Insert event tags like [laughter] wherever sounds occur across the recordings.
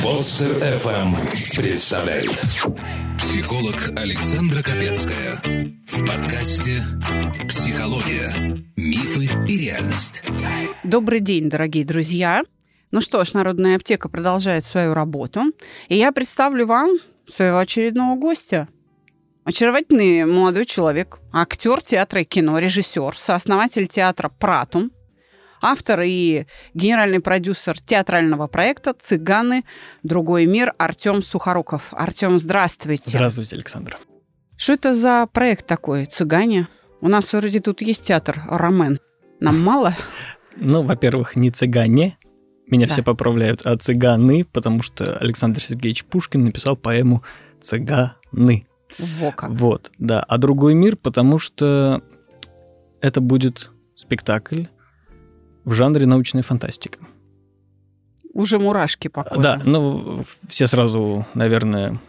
Подстер FM представляет Психолог Александра Капецкая в подкасте «Психология. Мифы и реальность». Добрый день, дорогие друзья. Ну что ж, Народная аптека продолжает свою работу. И я представлю вам своего очередного гостя. Очаровательный молодой человек, актер театра и кино, режиссер, сооснователь театра «Пратум», автор и генеральный продюсер театрального проекта «Цыганы. Другой мир» Артем Сухоруков. Артем, здравствуйте. Здравствуйте, Александр. Что это за проект такой «Цыгане»? У нас вроде тут есть театр «Ромен». Нам мало? [laughs] Ну, во-первых, не цыгане. Меня Да. все поправляют, а цыганы, потому что Александр Сергеевич Пушкин написал поэму «Цыганы». Во как. Вот, да. А другой мир, потому что это будет спектакль в жанре научная фантастика. Уже мурашки по коже. Да, ну, все сразу, наверное,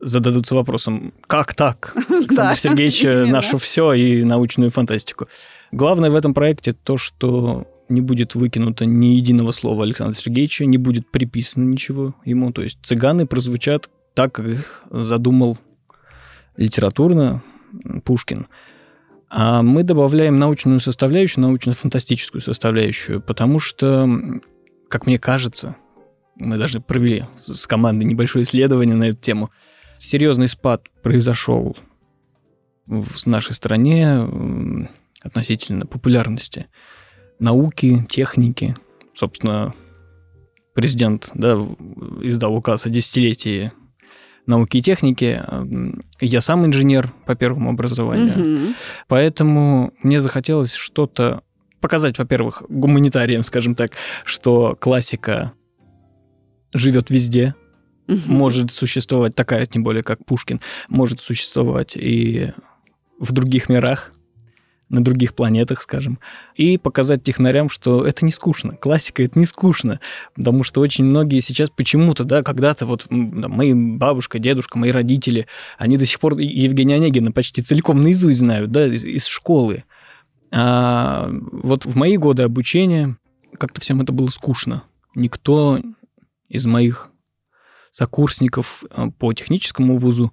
зададутся вопросом, как так? [laughs] Александр Сергеевич э, наше все и научную фантастику. Главное в этом проекте то, что не будет выкинуто ни единого слова Александра Сергеевича, не будет приписано ничего ему. То есть цыганы прозвучат так, как их задумал литературно Пушкин. А мы добавляем научную составляющую, научно-фантастическую составляющую, потому что, как мне кажется, мы даже провели с командой небольшое исследование на эту тему. Серьезный спад произошел в нашей стране относительно популярности науки, техники. Собственно, президент да, издал указ о десятилетии науки и техники. М, Я сам инженер по первому образованию. Мгм. Поэтому мне захотелось что-то показать, во-первых, гуманитариям, скажем так, что классика живет везде, Мгм. может существовать такая, тем более как Пушкин, может существовать и в других мирах, на других планетах, скажем, и показать технарям, что это не скучно. Классика это не скучно, потому что очень многие сейчас почему-то, да, когда-то вот да, мои бабушка, дедушка, мои родители, они до сих пор Евгения Онегина почти целиком наизусть знают, да, из, из школы. А вот в мои годы обучения как-то всем это было скучно. Никто из моих сокурсников э, по техническому вузу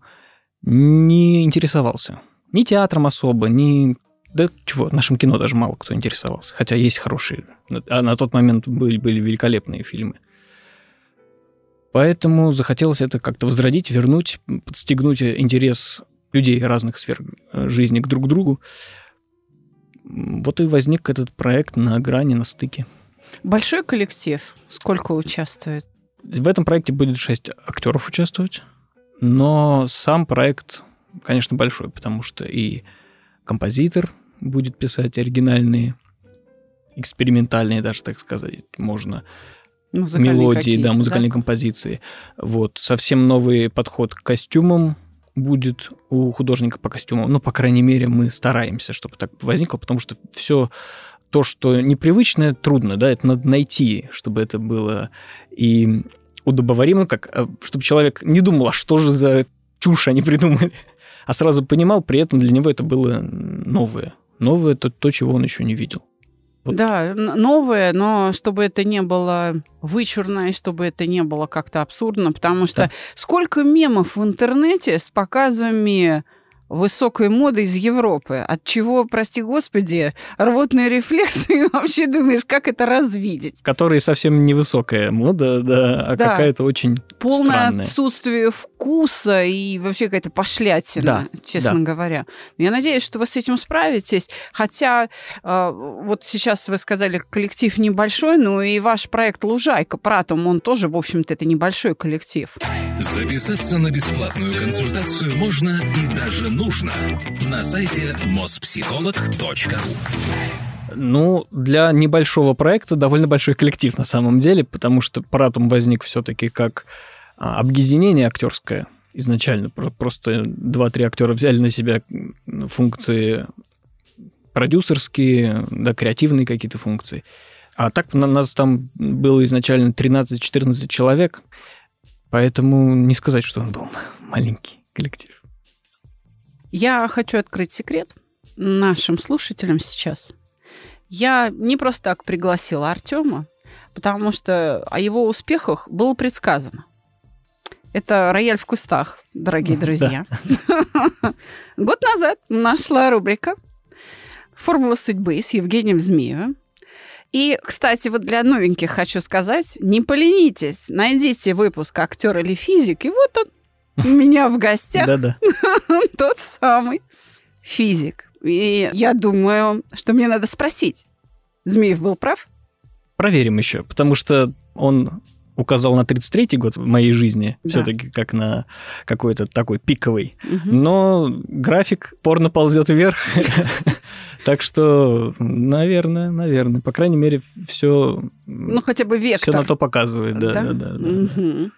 не интересовался. Ни театром особо, ни... Да чего, нашим кино даже мало кто интересовался. Хотя есть хорошие. А на тот момент были, были великолепные фильмы. Поэтому захотелось это как-то возродить, вернуть, подстегнуть интерес людей разных сфер э, жизни к друг другу. Вот и возник этот проект на грани, на стыке. Большой коллектив? Сколько участвует? В этом проекте будет шесть актеров участвовать, но сам проект, конечно, большой, потому что и композитор будет писать оригинальные, экспериментальные даже, так сказать, можно, мелодии, да, музыкальные композиции. Вот, совсем новый подход к костюмам будет у художника по костюмам. Ну, по крайней мере, мы стараемся, чтобы так возникло, потому что все то, что непривычное, трудно, да, это надо найти, чтобы это было и удобоваримо, как, э, чтобы человек не думал, а что же за чушь они придумали, а сразу понимал, при этом для него это было новое. Новое это то, чего он еще не видел. Вот. Да, новое, но чтобы это не было вычурно, и чтобы это не было как-то абсурдно, потому что Да. сколько мемов в интернете с показами высокой моды из Европы, от чего, прости господи, рвотные рефлексы, и [laughs] вообще думаешь, как это развидеть? Которые совсем невысокая мода, да, а Да. какая-то очень Полное странная. отсутствие вкуса и вообще какая-то пошлятина, Да, честно да. говоря. Я надеюсь, что вы с этим справитесь. Хотя э, вот сейчас вы сказали, коллектив небольшой, но и ваш проект «Лужайка» Пратум, он тоже, в общем-то, это небольшой коллектив. Записаться на бесплатную консультацию можно и даже нужно на сайте mospsycholog.ru Ну, для небольшого проекта довольно большой коллектив на самом деле, потому что Пратум возник все-таки как а, объединение актерское изначально. Про- Просто два-три актера взяли на себя функции продюсерские, да, креативные какие-то функции. А так на нас там было изначально 13-14 человек, поэтому не сказать, что он был [laughs] маленький коллектив. Я хочу открыть секрет нашим слушателям сейчас. Я не просто так пригласила Артема, потому что о его успехах было предсказано. Это «Рояль в кустах», дорогие [laughs] друзья. [laughs] Год назад нашла рубрика «Формула судьбы» с Евгением Змеевым. И, кстати, вот для новеньких хочу сказать, не поленитесь, найдите выпуск «Актер или физик», и вот он у меня в гостях. Да-да. [laughs] Тот самый физик. И я думаю, что мне надо спросить. Змеев был прав? Проверим еще, потому что он указал на 33-й год в моей жизни, Да. все-таки как на какой-то такой пиковый. Мгм. Но график порно ползет вверх. [laughs] Так что, наверное, наверное. По крайней мере, все, Ну, хотя бы все вектор. на то показывает. Да, да, да. да.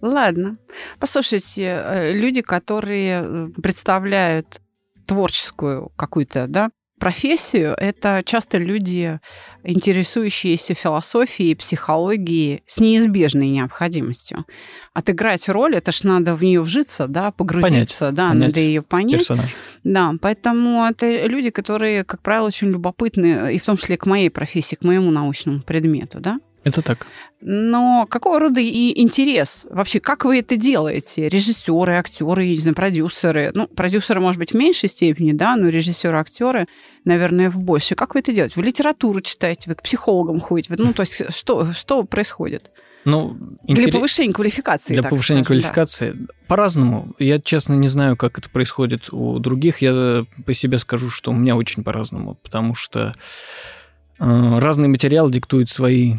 Ладно. Послушайте, э, люди, которые э, представляют творческую какую-то, да, профессию, это часто люди, интересующиеся философией, психологией с неизбежной необходимостью. Отыграть роль, это ж надо в нее вжиться, да, погрузиться, да, понять надо ее понять. Персонаж. Да, поэтому это люди, которые, как правило, очень любопытны, и в том числе к моей профессии, к моему научному предмету, да. Это так. Но какого рода и интерес? Вообще, как вы это делаете? Режиссеры, актеры, не знаю, продюсеры. Ну, продюсеры, может быть, в меньшей степени, да, но режиссеры, актеры, наверное, в большей. Как вы это делаете? Вы литературу читаете, вы к психологам ходите. Ну, то есть, что, что происходит? Ну, Для интерес- повышения квалификации. Для повышения скажем, да. квалификации по-разному. Я, честно, не знаю, как это происходит у других. Я по себе скажу, что у меня очень по-разному, потому что э, разный материал диктует свои...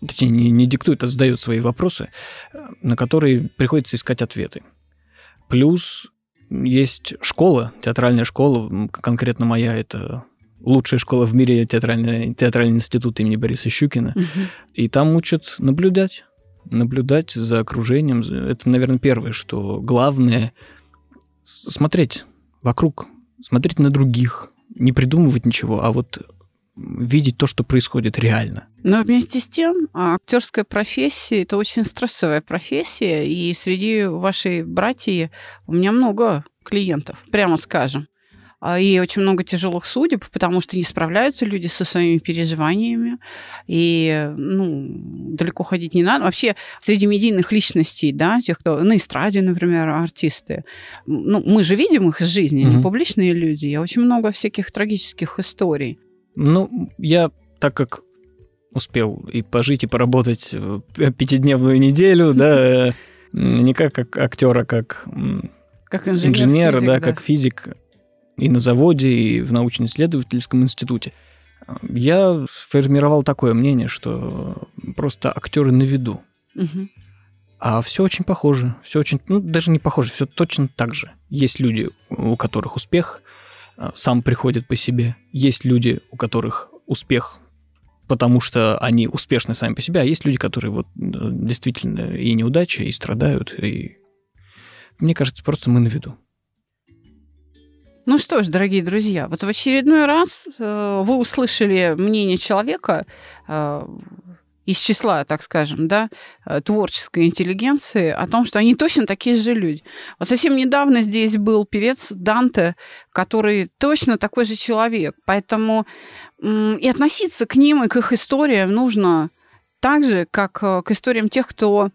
Точнее, не, не диктует, а задает свои вопросы, э, на которые приходится искать ответы. Плюс есть школа, театральная школа, конкретно моя, это лучшая школа в мире, театральный, театральный институт имени Бориса Щукина. Мгм. И там учат наблюдать. Наблюдать за окружением. Это, наверное, первое, что главное смотреть вокруг, смотреть на других, не придумывать ничего, а вот видеть то, что происходит реально. Но вместе с тем, а, актерская профессия это очень стрессовая профессия, и среди вашей братьи у меня много клиентов, прямо скажем. А, И очень много тяжелых судеб, потому что не справляются люди со своими переживаниями. И ну, далеко ходить не надо. Вообще, среди медийных личностей, да, тех, кто на эстраде, например, артисты, ну, мы же видим их из жизни, они Мгм. публичные люди. И очень много всяких трагических историй. Ну, я, так как успел и пожить, и поработать э, пятидневную неделю, да, э, не как ак- актер, а как Как инженер, инженер, физик, да, как физик и на заводе, и в научно-исследовательском институте. Я сформировал такое мнение, что просто актеры на виду. Мгм. А все очень похоже. Все очень, ну, даже не похоже, все точно так же. Есть люди, у которых успех сам приходит по себе. Есть люди, у которых успех потому что они успешны сами по себе, а есть люди, которые вот э, действительно и неудачи, и страдают, и мне кажется, просто мы на виду. Ну что ж, дорогие друзья, вот в очередной раз э, вы услышали мнение человека э, из числа, так скажем, да, э, творческой интеллигенции о том, что они точно такие же люди. Вот совсем недавно здесь был певец Данте, который точно такой же человек. Поэтому и относиться к ним и к их историям нужно так же, как э, к историям тех, кто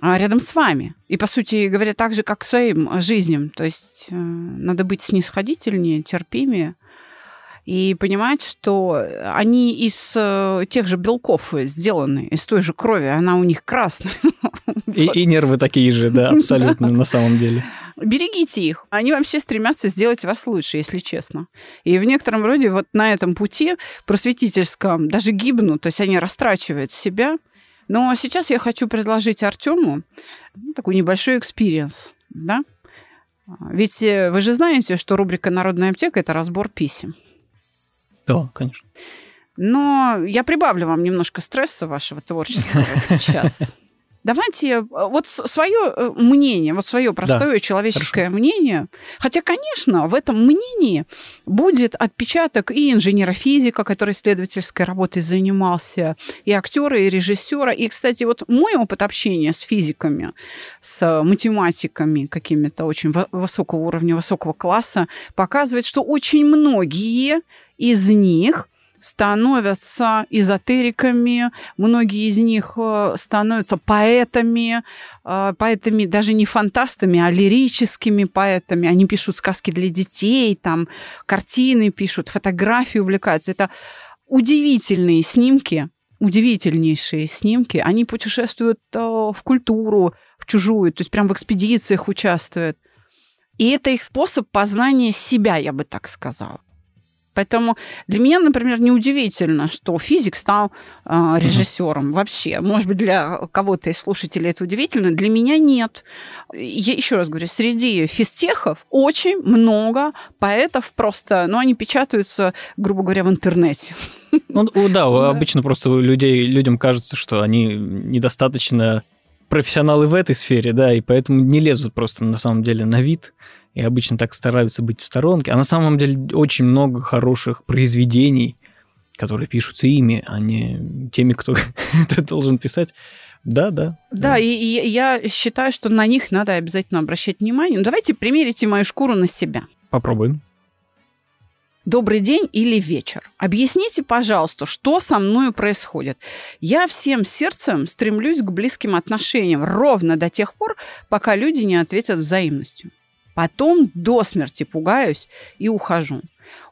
а, рядом с вами. И, по сути говоря, так же, как к своим э, жизням. То есть э, надо быть снисходительнее, терпимее и понимать, что они из э, тех же белков сделаны, из той же крови, она у них красная. [laughs] И, и нервы такие же, [laughs] да, абсолютно, на самом деле. Берегите их. Они вообще стремятся сделать вас лучше, если честно. И в некотором роде вот на этом пути просветительском даже гибнут, то есть они растрачивают себя. Но сейчас я хочу предложить Артему ну, такой небольшой experience, да? Ведь э, вы же знаете, что рубрика «Народная аптека» – это разбор писем. Да, конечно. Но я прибавлю вам немножко стресса вашего творческого [laughs] сейчас. Давайте э, вот свое мнение, вот свое простое человеческое мнение. Хотя, конечно, в этом мнении будет отпечаток и инженера-физика, который исследовательской работой занимался, и актера, и режиссера. И, кстати, вот мой опыт общения с физиками, с математиками какими-то очень высокого уровня, высокого класса, показывает, что очень многие из них становятся эзотериками, многие из них э, становятся поэтами, э, поэтами даже не фантастами, а лирическими поэтами. Они пишут сказки для детей, там картины пишут, фотографии увлекаются. Это удивительные снимки, удивительнейшие снимки. Они путешествуют э, в культуру, в чужую, то есть прям в экспедициях участвуют. И это их способ познания себя, я бы так сказала. Поэтому для меня, например, неудивительно, что физик стал э, режиссером mm-hmm. вообще. Может быть, для кого-то из слушателей это удивительно, для меня нет. Я еще раз говорю, среди физтехов очень много поэтов просто, ну, они печатаются, грубо говоря, в интернете. Ну, [laughs] да, обычно просто людей, людям кажется, что они недостаточно профессионалы в этой сфере, да, и поэтому не лезут просто на самом деле на вид и обычно так стараются быть в сторонке. А на самом деле очень много хороших произведений, которые пишутся ими, а не теми, кто [laughs] это должен писать. Да, да. Да, и, и я считаю, что на них надо обязательно обращать внимание. Ну, давайте примерите мою шкуру на себя. Попробуем. Добрый день или вечер. Объясните, пожалуйста, что со мной происходит. Я всем сердцем стремлюсь к близким отношениям ровно до тех пор, пока люди не ответят взаимностью. Потом до смерти пугаюсь и ухожу.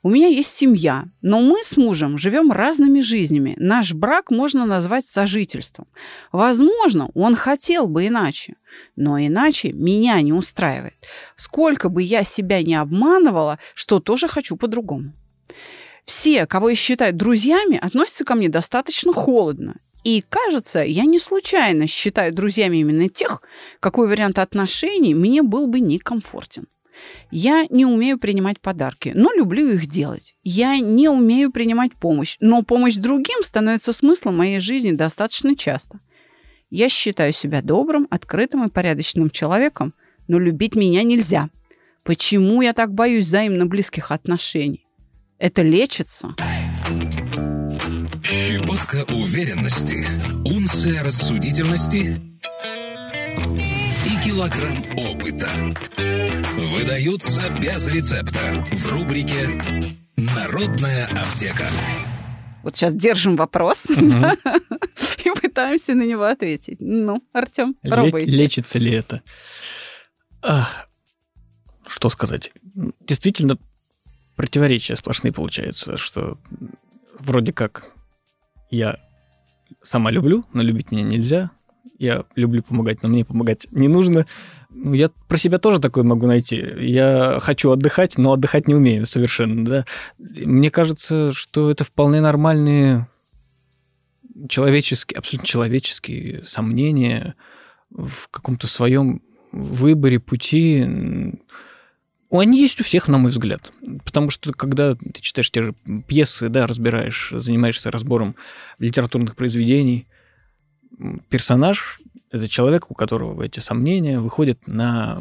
У меня есть семья, но мы с мужем живем разными жизнями. Наш брак можно назвать сожительством. Возможно, он хотел бы иначе, но иначе меня не устраивает. Сколько бы я себя не обманывала, что тоже хочу по-другому. Все, кого я считаю друзьями, относятся ко мне достаточно холодно и кажется, я не случайно считаю друзьями именно тех, какой вариант отношений мне был бы некомфортен. Я не умею принимать подарки, но люблю их делать. Я не умею принимать помощь, но помощь другим становится смыслом моей жизни достаточно часто. Я считаю себя добрым, открытым и порядочным человеком, но любить меня нельзя. Почему я так боюсь взаимно близких отношений? Это лечится. Щепотка уверенности, унция рассудительности и килограмм опыта. Выдаются без рецепта в рубрике «Народная аптека». Вот сейчас держим вопрос [laughs] и пытаемся на него ответить. Ну, Артем, пробуйте. Лечится ли это? Что сказать? Действительно, противоречия сплошные получается, что вроде как я сама люблю, но любить меня нельзя. Я люблю помогать, но мне помогать не нужно. Ну, я про себя тоже такое могу найти. Я хочу отдыхать, но отдыхать не умею совершенно. Да? Мне кажется, что это вполне нормальные человеческие, абсолютно человеческие сомнения в каком-то своем выборе пути они есть у всех, на мой взгляд. Потому что когда ты читаешь те же пьесы, да, разбираешь, занимаешься разбором литературных произведений, персонаж — это человек, у которого эти сомнения выходят на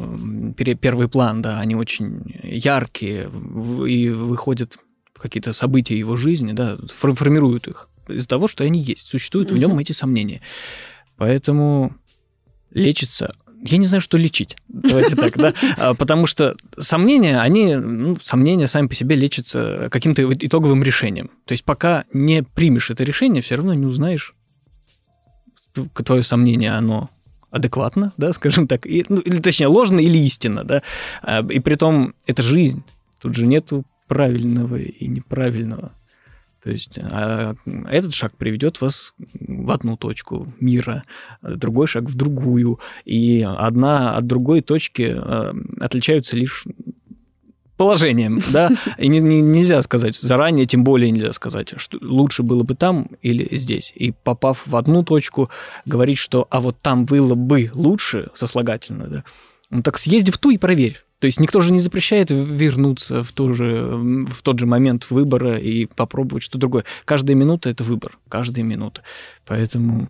первый план, да, они очень яркие и выходят в какие-то события его жизни, да, формируют их из-за того, что они есть, существуют в нем эти сомнения. Поэтому лечится я не знаю, что лечить. Давайте так, да. [laughs] А, потому что сомнения, они, ну, сомнения сами по себе лечатся каким-то итоговым решением. То есть пока не примешь это решение, все равно не узнаешь, твое сомнение, оно адекватно, да, [laughs] скажем так, и, ну, или точнее ложно или истинно, да. А, и при том это жизнь. Тут же нету правильного и неправильного. То есть а этот шаг приведет вас в одну точку мира, другой шаг в другую, и одна от другой точки э, отличаются лишь положением, [laughs] да, и не, не, нельзя сказать заранее, тем более нельзя сказать, что лучше было бы там или здесь. И попав в одну точку, говорить, что а вот там было бы лучше, сослагательно, да, ну так съезди в ту и проверь. То есть никто же не запрещает вернуться в, ту же, в тот же момент выбора и попробовать что-то другое. Каждая минута – это выбор. Каждая минута. Поэтому...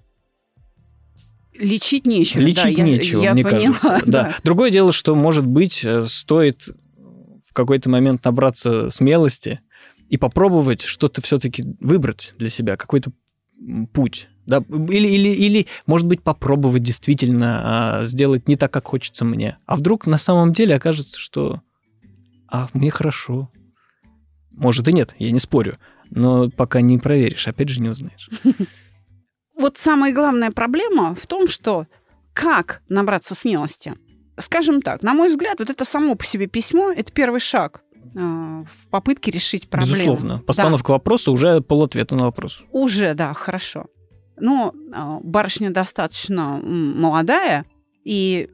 Лечить нечего. Лечить да, нечего, я, мне я поняла, кажется. Да. да. Другое дело, что, может быть, э, стоит в какой-то момент набраться смелости и попробовать что-то все-таки выбрать для себя, какой-то путь да, или, или, или, может быть, попробовать действительно а, сделать не так, как хочется мне. А вдруг на самом деле окажется, что а, мне хорошо. Может и нет, я не спорю. Но пока не проверишь, опять же не узнаешь. [laughs] Вот самая главная проблема в том, что как набраться смелости. Скажем так, на мой взгляд, вот это само по себе письмо – это первый шаг э, в попытке решить проблему. Безусловно. Постановка да. вопроса уже полответа на вопрос. Уже, да, хорошо. Но э, барышня достаточно молодая, и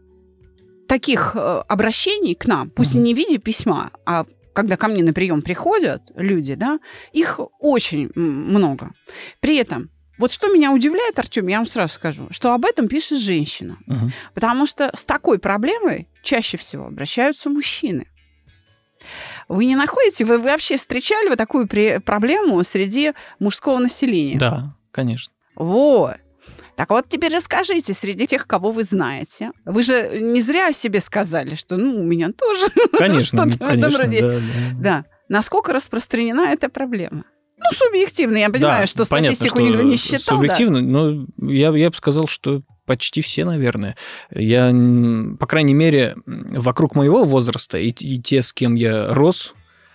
таких э, обращений к нам, пусть и не в виде письма, а когда ко мне на прием приходят люди, да, их очень много. При этом вот что меня удивляет, Артем, я вам сразу скажу, что об этом пишет женщина. Угу. Потому что с такой проблемой чаще всего обращаются мужчины. Вы не находите, вы, вообще встречали вы такую проблему среди мужского населения? Да, конечно. Вот. Так вот, теперь расскажите среди тех, кого вы знаете. Вы же не зря о себе сказали, что ну, у меня тоже. [laughs] Конечно, конечно. Да, да. да. Насколько распространена эта проблема? Ну, субъективно, я понимаю, да, что статистику понятно, что никто не считал. Субъективно, да. но я, я бы сказал, что почти все, наверное. Я, по крайней мере, вокруг моего возраста и, и те, с кем я рос,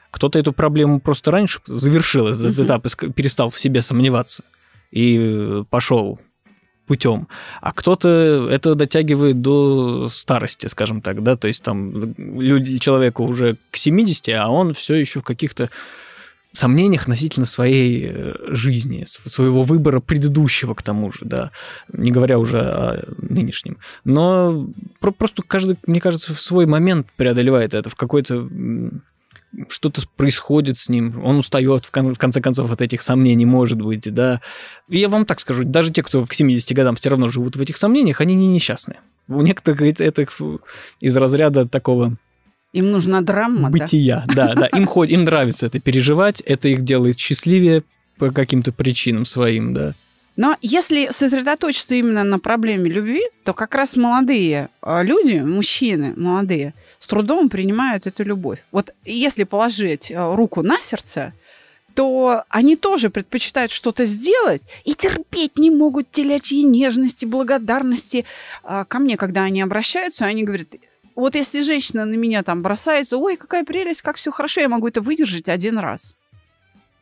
кто-то эту проблему просто раньше завершил этот этап, перестал в себе сомневаться и пошел путем. А кто-то это дотягивает до старости, скажем так, да, то есть там люди, человеку уже к 70, а он все еще в каких-то сомнениях относительно своей э, жизни, своего выбора предыдущего к тому же, да, не говоря уже о нынешнем. Но просто каждый, мне кажется, в свой момент преодолевает это, в какой-то что-то происходит с ним, он устает в, конце концов от этих сомнений, может быть, да. И я вам так скажу, даже те, кто к 70 годам все равно живут в этих сомнениях, они не несчастные. У некоторых это из разряда такого им нужна драма, бытия. Да, да, да. Им, хоть, им нравится это переживать, это их делает счастливее по каким-то причинам своим, да. Но если сосредоточиться именно на проблеме любви, то как раз молодые а, люди, мужчины молодые, с трудом принимают эту любовь. Вот если положить а, руку на сердце, то они тоже предпочитают что-то сделать и терпеть не могут телячьи нежности, благодарности. А, ко мне, когда они обращаются, они говорят, вот если женщина на меня там бросается, ой, какая прелесть, как все хорошо, я могу это выдержать один раз.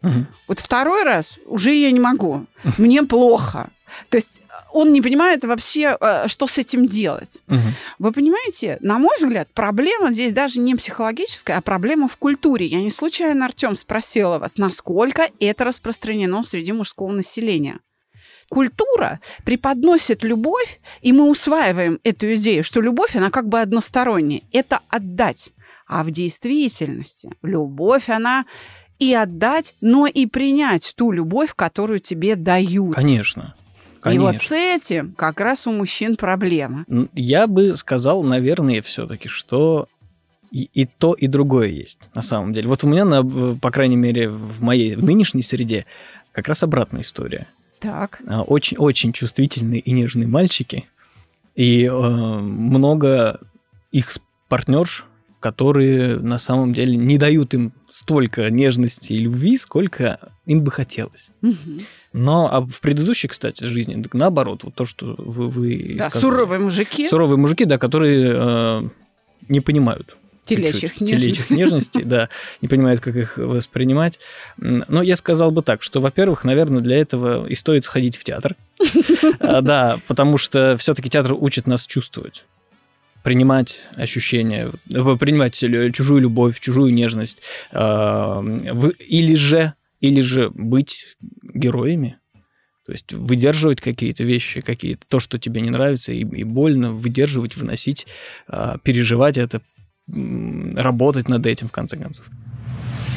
Угу. Вот второй раз уже я не могу. Мне плохо. То есть он не понимает вообще, э, что с этим делать. Угу. Вы понимаете, на мой взгляд, проблема здесь даже не психологическая, а проблема в культуре. Я не случайно, Артем, спросила вас, насколько это распространено среди мужского населения. Культура преподносит любовь, и мы усваиваем эту идею, что любовь, она как бы односторонняя. Это отдать. А в действительности любовь, она и отдать, но и принять ту любовь, которую тебе дают. Конечно. Конечно. И вот с этим как раз у мужчин проблема. Я бы сказал, наверное, все-таки, что и, и то, и другое есть на самом деле. Вот у меня, на, по крайней мере, в моей в нынешней среде как раз обратная история. Так. Очень-очень а, чувствительные и нежные мальчики. И э, много их партнерш, которые на самом деле не дают им столько нежности и любви, сколько им бы хотелось. Угу. Но а в предыдущей, кстати, жизни, наоборот, вот то, что вы, вы да, сказали. суровые мужики. Суровые мужики, да, которые э, не понимают телечих нежностей. Телечих нежностей, да, [laughs] не понимают, как их воспринимать. Но я сказал бы так, что, во-первых, наверное, для этого и стоит сходить в театр. [laughs] А, да, потому что все-таки театр учит нас чувствовать принимать ощущения, принимать чужую любовь, чужую нежность, а, или же, или же быть героями, то есть выдерживать какие-то вещи, какие-то то, что тебе не нравится, и, и больно выдерживать, выносить, а, переживать это, работать над этим, в конце концов.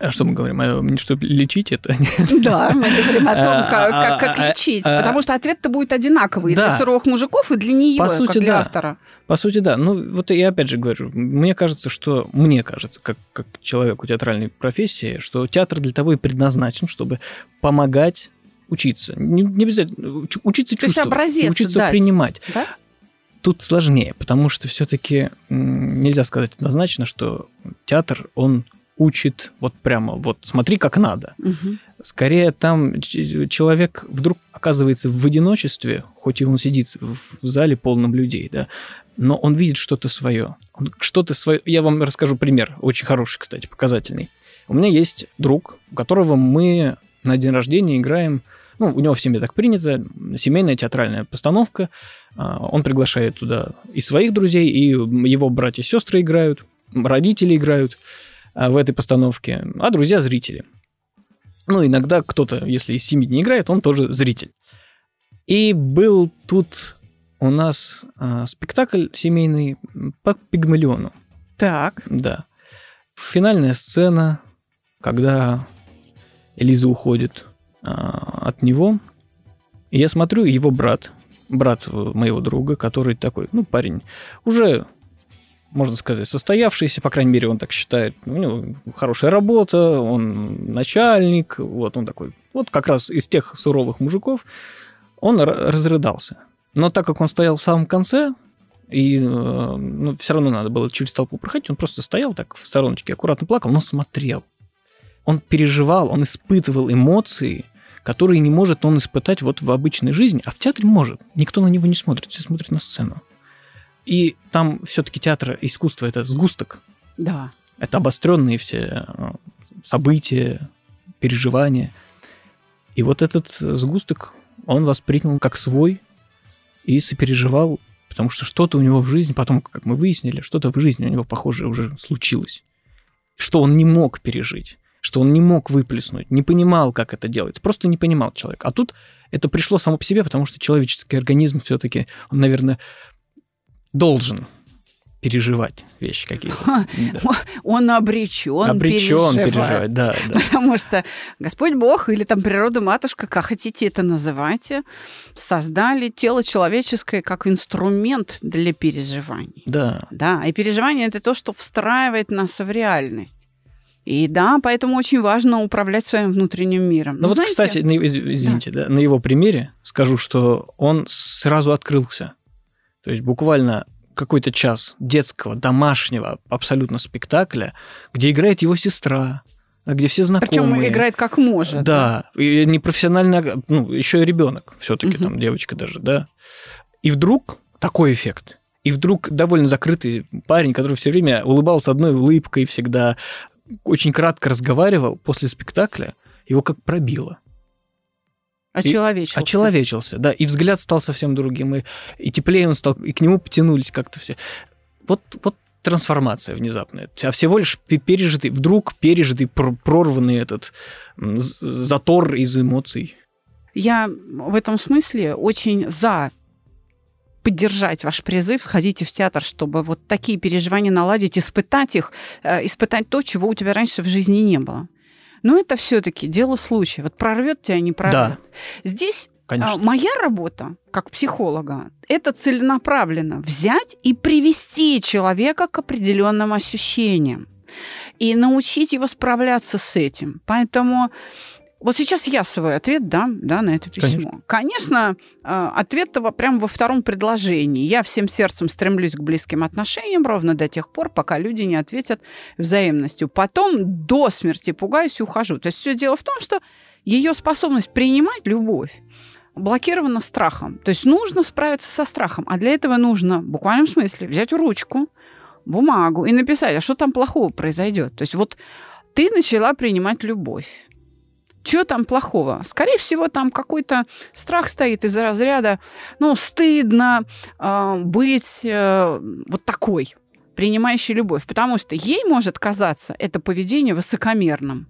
а что мы говорим? А, что лечить это? Да, мы говорим о том, как, как, как а, а, лечить. Потому что ответ-то будет одинаковый да. для суровых мужиков и для нее, По сути, как для да. автора. По сути, да. Ну, вот я опять же говорю, мне кажется, что, мне кажется, как, как человеку театральной профессии, что театр для того и предназначен, чтобы помогать учиться. Не, не обязательно. уч- Учиться То чувствовать. учиться дать. принимать. Да? Тут сложнее, потому что все-таки нельзя сказать однозначно, что театр, он учит вот прямо, вот смотри, как надо. Мгм. Скорее там человек вдруг оказывается в одиночестве, хоть и он сидит в зале полном людей, да, но он видит что-то свое. Он что-то свое. Я вам расскажу пример, очень хороший, кстати, показательный. У меня есть друг, у которого мы на день рождения играем, ну, у него в семье так принято, семейная театральная постановка. А, Он приглашает туда и своих друзей, и его братья и сестры играют, родители играют в этой постановке, а друзья зрители. Ну, иногда кто-то, если из семьи не играет, он тоже зритель. И был тут у нас а, спектакль семейный по Пигмалиону. Так. Да. Финальная сцена, когда Элиза уходит а, от него. И я смотрю, его брат, брат э, моего друга, который такой, ну, парень, уже, можно сказать, состоявшийся, по крайней мере, он так считает. У него хорошая работа, он начальник, вот он такой, вот как раз из тех суровых мужиков, он разрыдался. Но так как он стоял в самом конце, и э, ну, все равно надо было через толпу проходить, он просто стоял так в стороночке, аккуратно плакал, но смотрел. Он переживал, он испытывал эмоции, которые не может он испытать вот в обычной жизни, а в театре может. Никто на него не смотрит, все смотрят на сцену. И там все-таки театр искусства это сгусток, Да. это обостренные все э, события, переживания. И вот этот сгусток он воспринял как свой и сопереживал, потому что что-то у него в жизни, потом, как мы выяснили, что-то в жизни у него, похоже, уже случилось. Что он не мог пережить, что он не мог выплеснуть, не понимал, как это делается, просто не понимал человек. А тут это пришло само по себе, потому что человеческий организм все-таки, он, наверное, должен переживать вещи какие-то. Да. Он обречен, Обречен переживать. переживать, да, да. Потому что Господь Бог или там природа матушка, как хотите это называйте, создали тело человеческое как инструмент для переживаний. Да, Да, и переживание это то, что встраивает нас в реальность. И да, поэтому очень важно управлять своим внутренним миром. Ну вот, знаете, кстати, на- из- извините, да, на его примере скажу, что он сразу открылся. То есть буквально какой-то час детского, домашнего абсолютно спектакля, где играет его сестра, где все знакомые. причем играет как может. Да, и непрофессионально, ну, еще и ребенок все-таки, Мгм. там, девочка даже, да. И вдруг такой эффект. И вдруг довольно закрытый парень, который все время улыбался одной улыбкой всегда, очень кратко разговаривал после спектакля, его как пробило. Очеловечился. Очеловечился, да, и взгляд стал совсем другим, и, и теплее он стал, и к нему потянулись как-то все. Вот, вот трансформация внезапная, а всего лишь пе- пережитый, вдруг пережитый, пр- прорванный этот затор из эмоций. Я в этом смысле очень за поддержать ваш призыв, сходите в театр, чтобы вот такие переживания наладить, испытать их, э, испытать то, чего у тебя раньше в жизни не было. Но это все-таки дело случая. Вот прорвет тебя, не прорвет. Здесь а, Конечно. моя работа как психолога это целенаправленно взять и привести человека к определенным ощущениям и научить его справляться с этим. Поэтому вот сейчас я свой ответ дам да, на это письмо. Конечно, э, ответ того прямо во втором предложении. Я всем сердцем стремлюсь к близким отношениям ровно до тех пор, пока люди не ответят взаимностью. Потом до смерти пугаюсь и ухожу. То есть все дело в том, что ее способность принимать любовь блокирована страхом. То есть нужно справиться со страхом. А для этого нужно в буквальном смысле взять ручку, бумагу и написать, а что там плохого произойдет. То есть вот ты начала принимать любовь. Что там плохого? Скорее всего, там какой-то страх стоит из разряда, ну, стыдно э, быть э, вот такой, принимающей любовь, потому что ей может казаться это поведение высокомерным.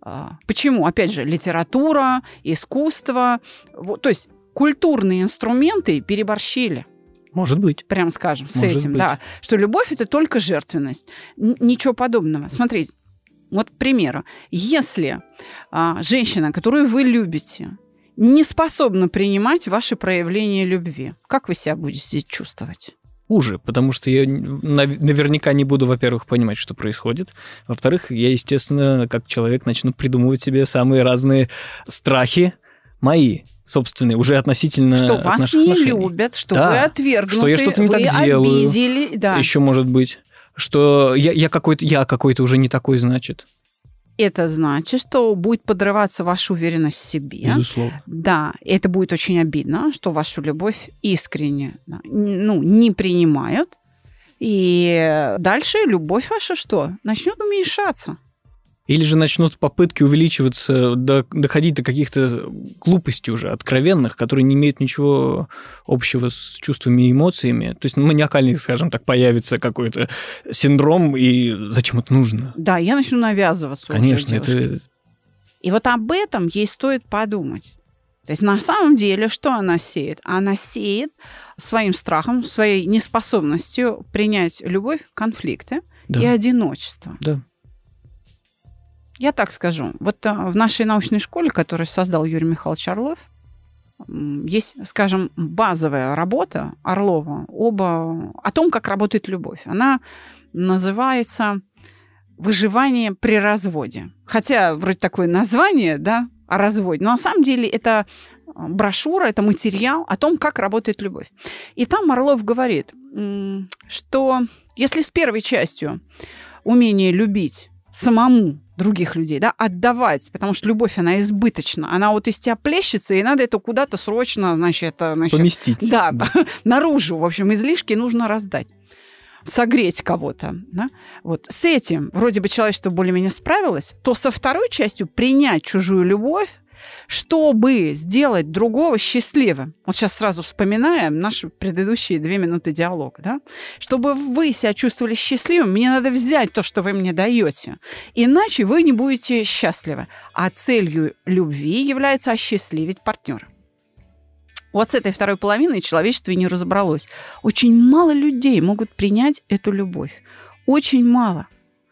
А, Почему? Опять же, литература, искусство, вот, то есть культурные инструменты переборщили Может быть. прям скажем, с Может этим, быть. да, что любовь это только жертвенность, Н- ничего подобного. Смотрите, вот, к примеру, если а, женщина, которую вы любите, не способна принимать ваши проявления любви, как вы себя будете чувствовать? Хуже, потому что я нав- наверняка не буду, во-первых, понимать, что происходит. Во-вторых, я, естественно, как человек начну придумывать себе самые разные страхи, мои собственные, уже относительно Что от вас не отношений. любят, что Да. вы отвергнуты, Что я что-то не вы так делаю. обидели. Да. Еще может быть, что я, я какой-то, я какой-то уже не такой, значит. Это значит, что будет подрываться ваша уверенность в себе. Безусловно. Да, это будет очень обидно, что вашу любовь искренне ну, не принимают. И дальше любовь ваша что? Начнет уменьшаться. Или же начнут попытки увеличиваться, до- доходить до каких-то глупостей уже, откровенных, которые не имеют ничего общего с чувствами и эмоциями. То есть маниакальный, скажем так, появится какой-то синдром, и зачем это нужно? Да, я начну навязываться. уже Конечно, это И вот об этом ей стоит подумать. То есть на самом деле что она сеет? Она сеет своим страхом, своей неспособностью принять любовь, конфликты да. и одиночество. Да. Я так скажу. Вот а, в нашей научной школе, которую создал Юрий Михайлович Орлов, есть, скажем, базовая работа Орлова об, а, о том, как работает любовь. Она называется «Выживание при разводе». Хотя вроде такое название, да, о разводе. Но на самом деле это а, брошюра, это материал о том, как работает любовь. И там Орлов говорит, что если с первой частью умение любить самому других людей, да, отдавать, потому что любовь, она избыточна, она вот из тебя плещется, и надо это куда-то срочно, значит, это, значит, Поместить. да, [laughs] наружу, в общем, излишки нужно раздать согреть кого-то. Да? Вот. С этим вроде бы человечество более-менее справилось, то со второй частью принять чужую любовь, чтобы сделать другого счастливым. Вот сейчас сразу вспоминаем наши предыдущие две минуты диалога. Да? Чтобы вы себя чувствовали счастливым, мне надо взять то, что вы мне даете. Иначе вы не будете счастливы. А целью любви является осчастливить партнера. Вот с этой второй половиной человечество и не разобралось. Очень мало людей могут принять эту любовь. Очень мало.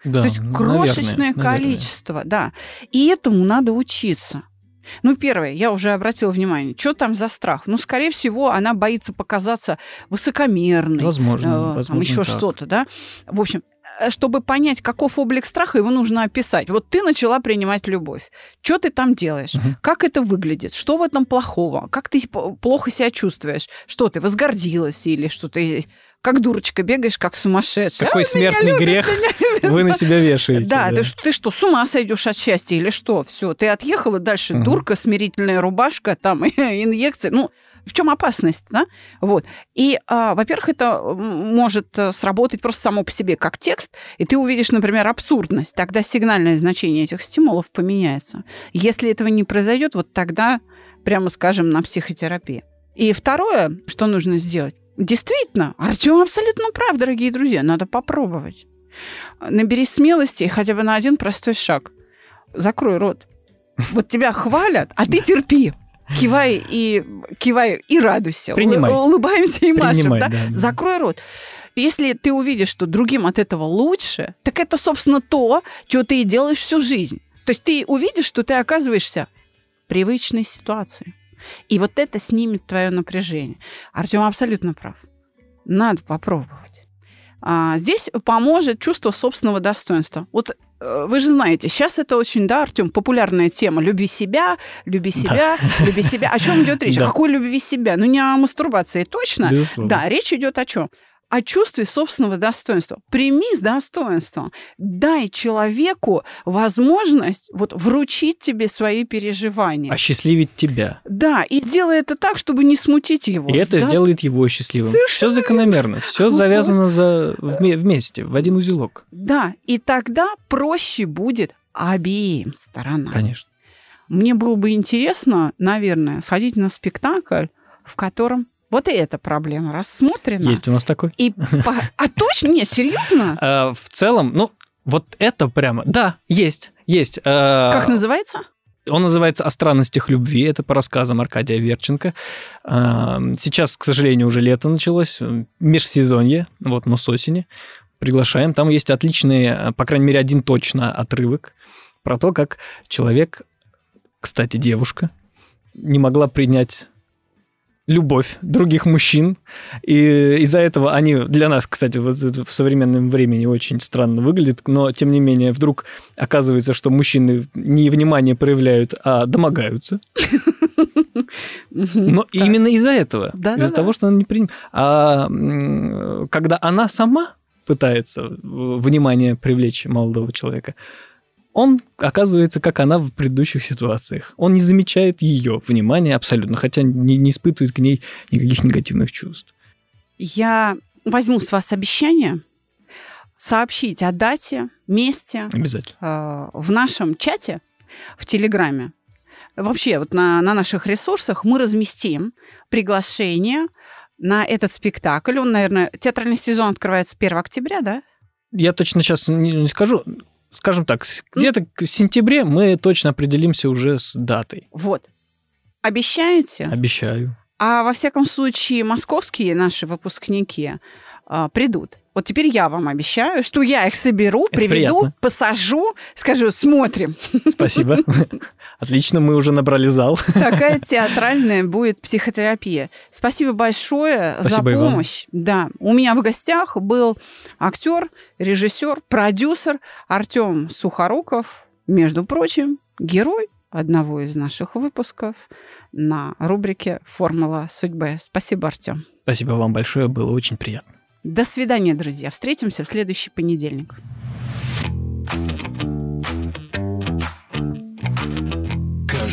Да, То есть наверное, крошечное наверное. количество, да. И этому надо учиться. Ну, первое, я уже обратила внимание, что там за страх? Ну, скорее всего, она боится показаться высокомерной, Возможно, э, возможно там еще что-то, да. В общем, чтобы понять, каков облик страха, его нужно описать. Вот ты начала принимать любовь. Что ты там делаешь? Мгм. Как это выглядит? Что в этом плохого? Как ты плохо себя чувствуешь? Что ты возгордилась или что ты как дурочка бегаешь, как сумасшедшая? Какой «А, смертный любят, грех меня любят». вы на себя вешаете. Да, Ты, ж- ты что, с ума сойдешь от счастья или что? Все, ты отъехала дальше, Мгм. дурка, смирительная рубашка, там [laughs] инъекции. Ну, в чем опасность, да? Вот. И, а, во-первых, это может э, сработать просто само по себе как текст, и ты увидишь, например, абсурдность. Тогда сигнальное значение этих стимулов поменяется. Если этого не произойдет, вот тогда, прямо скажем, на психотерапии. И второе, что нужно сделать. Действительно, Артем абсолютно прав, дорогие друзья, надо попробовать. Наберись смелости хотя бы на один простой шаг. Закрой рот. Вот тебя хвалят, а ты терпи. Кивай и кивай и радуйся. Принимай. Улы- Улыбаемся и машем. Принимай, да, да. Закрой рот. Если ты увидишь, что другим от этого лучше, так это, собственно, то, что ты и делаешь всю жизнь. То есть ты увидишь, что ты оказываешься в привычной ситуации. И вот это снимет твое напряжение. Артем абсолютно прав. Надо попробовать. А, здесь поможет чувство собственного достоинства. Вот э, вы же знаете, сейчас это очень, да, Артем, популярная тема. Люби себя, люби себя, люби себя. О чем идет речь? О Да. какой любви себя? Ну, не о мастурбации точно. Безусловно. Да, речь идет о чем? О чувстве собственного достоинства. Прими с достоинством. Дай человеку возможность вот вручить тебе свои переживания. Осчастливить тебя. Да, и сделай это так, чтобы не смутить его. И это дос- сделает его счастливым. Совершенно Все закономерно, все завязано за, вме- вместе, в один узелок. Да, и тогда проще будет обеим сторонам. Конечно. Мне было бы интересно, наверное, сходить на спектакль, в котором вот и эта проблема рассмотрена. Есть у нас такой. И по- А точно? Не, серьезно? А, [laughs] в целом, ну, вот это прямо... Да, есть, есть. А, Как называется? Он называется «О странностях любви». Это по рассказам Аркадия Верченко. А, Сейчас, к сожалению, уже лето началось, межсезонье, вот, но с осени. Приглашаем. Там есть отличный, а, по крайней мере, один точно отрывок про то, как человек, кстати, девушка, не могла принять любовь других мужчин. И из-за этого они для нас, кстати, вот это в современном времени очень странно выглядит, но тем не менее вдруг оказывается, что мужчины не внимание проявляют, а домогаются. Но именно из-за этого. Из-за того, что она не принимает. А когда она сама пытается внимание привлечь молодого человека, он оказывается, как она в предыдущих ситуациях. Он не замечает ее внимания абсолютно, хотя не, не испытывает к ней никаких негативных чувств. Я возьму с вас обещание сообщить о дате, месте. Обязательно. Э, в нашем чате, в Телеграме. Вообще, вот на, на наших ресурсах мы разместим приглашение на этот спектакль. Он, наверное, театральный сезон открывается 1 октября, да? Я точно сейчас не, не скажу скажем так, где-то в сентябре мы точно определимся уже с датой. Вот. Обещаете? Обещаю. А во всяком случае, московские наши выпускники а, придут. Вот теперь я вам обещаю, что я их соберу, Это приведу, приятно. посажу, скажу, смотрим. Спасибо. [laughs] Отлично, мы уже набрали зал. [laughs] Такая театральная будет психотерапия. Спасибо большое Спасибо за помощь. Да, у меня в гостях был актер, режиссер, продюсер Артем Сухоруков, между прочим, герой одного из наших выпусков на рубрике «Формула судьбы». Спасибо, Артем. Спасибо вам большое, было очень приятно. До свидания, друзья. Встретимся в следующий понедельник.